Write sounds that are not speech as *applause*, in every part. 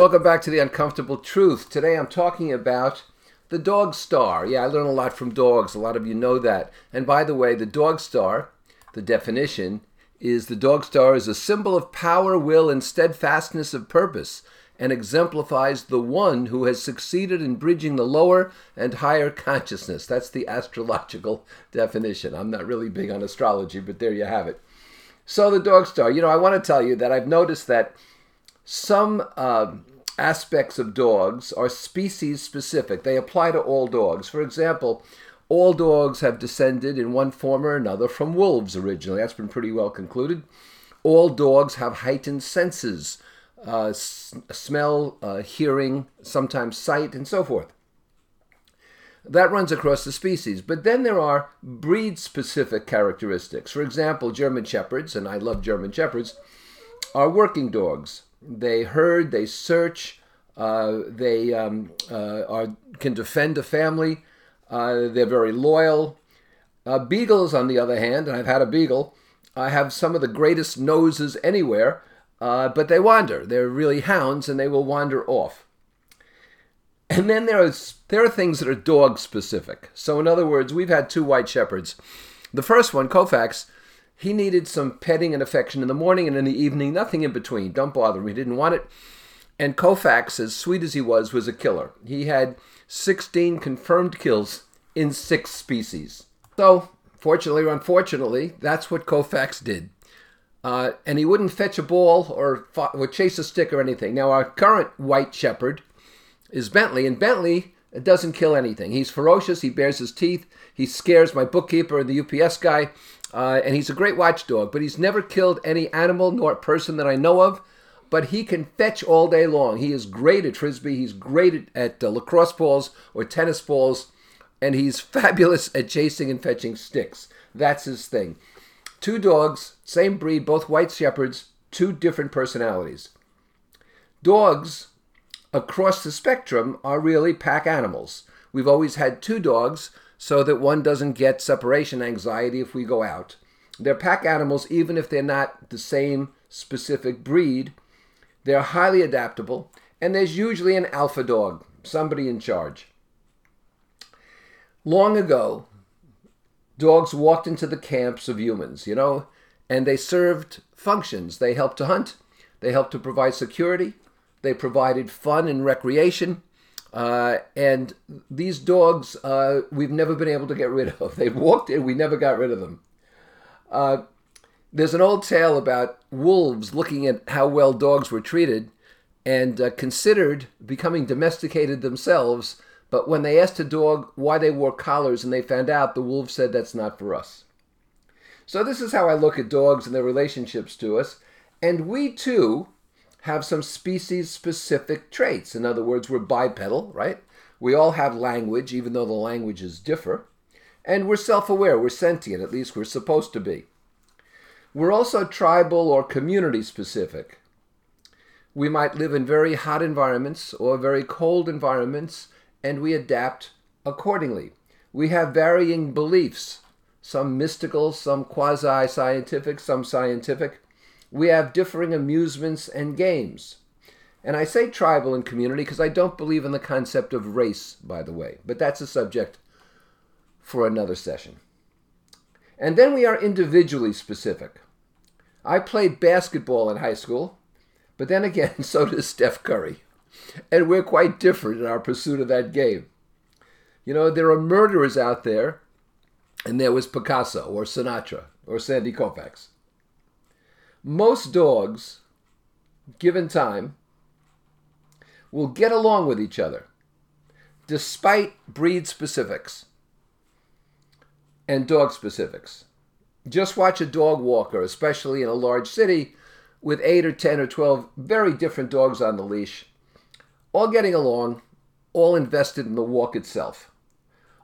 Welcome back to the Uncomfortable Truth. Today I'm talking about the dog star. Yeah, I learn a lot from dogs. A lot of you know that. And by the way, the dog star, the definition is the dog star is a symbol of power, will, and steadfastness of purpose and exemplifies the one who has succeeded in bridging the lower and higher consciousness. That's the astrological *laughs* definition. I'm not really big on astrology, but there you have it. So, the dog star, you know, I want to tell you that I've noticed that some uh, aspects of dogs are species specific. They apply to all dogs. For example, all dogs have descended in one form or another from wolves originally. That's been pretty well concluded. All dogs have heightened senses uh, s- smell, uh, hearing, sometimes sight, and so forth. That runs across the species. But then there are breed specific characteristics. For example, German Shepherds, and I love German Shepherds, are working dogs. They herd, they search, uh, they um, uh, are, can defend a family, uh, they're very loyal. Beagles, on the other hand, and I've had a beagle, I have some of the greatest noses anywhere, but they wander. They're really hounds and they will wander off. And then there, is, there are things that are dog specific. So, in other words, we've had two white shepherds. The first one, Koufax, he needed some petting and affection in the morning and in the evening, nothing in between. Don't bother him. He didn't want it. And Koufax, as sweet as he was, was a killer. He had 16 confirmed kills in six species. So, fortunately or unfortunately, that's what Koufax did. Uh, and he wouldn't fetch a ball or, or chase a stick or anything. Now, our current white shepherd is Bentley, and Bentley doesn't kill anything. He's ferocious, he bares his teeth, he scares my bookkeeper and the UPS guy. Uh, and he's a great watchdog, but he's never killed any animal nor person that I know of. But he can fetch all day long. He is great at frisbee. He's great at, at uh, lacrosse balls or tennis balls, and he's *laughs* fabulous at chasing and fetching sticks. That's his thing. Two dogs, same breed, both white shepherds, two different personalities. Dogs across the spectrum are really pack animals. We've always had two dogs so that one doesn't get separation anxiety if we go out. They're pack animals even if they're not the same specific breed. They're highly adaptable, and there's usually an alpha dog, somebody in charge. Long ago, dogs walked into the camps of humans, you know, and they served functions. They helped to hunt, they helped to provide security, they provided fun and recreation, uh, and these dogs, uh, we've never been able to get rid of. *laughs* They've walked in, we never got rid of them. Uh, there's an old tale about wolves looking at how well dogs were treated and uh, considered becoming domesticated themselves. But when they asked a dog why they wore collars and they found out, the wolf said, That's not for us. So, this is how I look at dogs and their relationships to us. And we too have some species specific traits. In other words, we're bipedal, right? We all have language, even though the languages differ. And we're self aware, we're sentient, at least we're supposed to be. We're also tribal or community specific. We might live in very hot environments or very cold environments, and we adapt accordingly. We have varying beliefs, some mystical, some quasi scientific, some scientific we have differing amusements and games. And I say tribal and community because I don't believe in the concept of race, by the way, but that's a subject for another session. And then we are individually specific. I played basketball in high school, but then again, *laughs* so does Steph Curry. And we're quite different in our pursuit of that game. You know, there are murderers out there, and there was Picasso or Sinatra or Sandy Koufax most dogs, given time, will get along with each other despite breed specifics and dog specifics. Just watch a dog walker, especially in a large city with 8 or 10 or 12 very different dogs on the leash, all getting along, all invested in the walk itself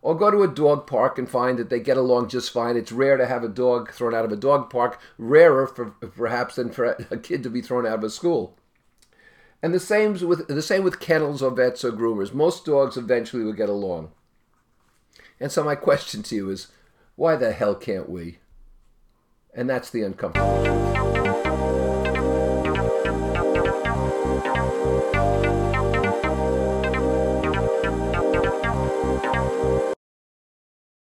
or go to a dog park and find that they get along just fine. It's rare to have a dog thrown out of a dog park, rarer for, perhaps than for a kid to be thrown out of a school. And the same with the same with kennels or vets or groomers. Most dogs eventually will get along. And so my *laughs* question to you is, why the hell can't we? And that's the uncomfortable.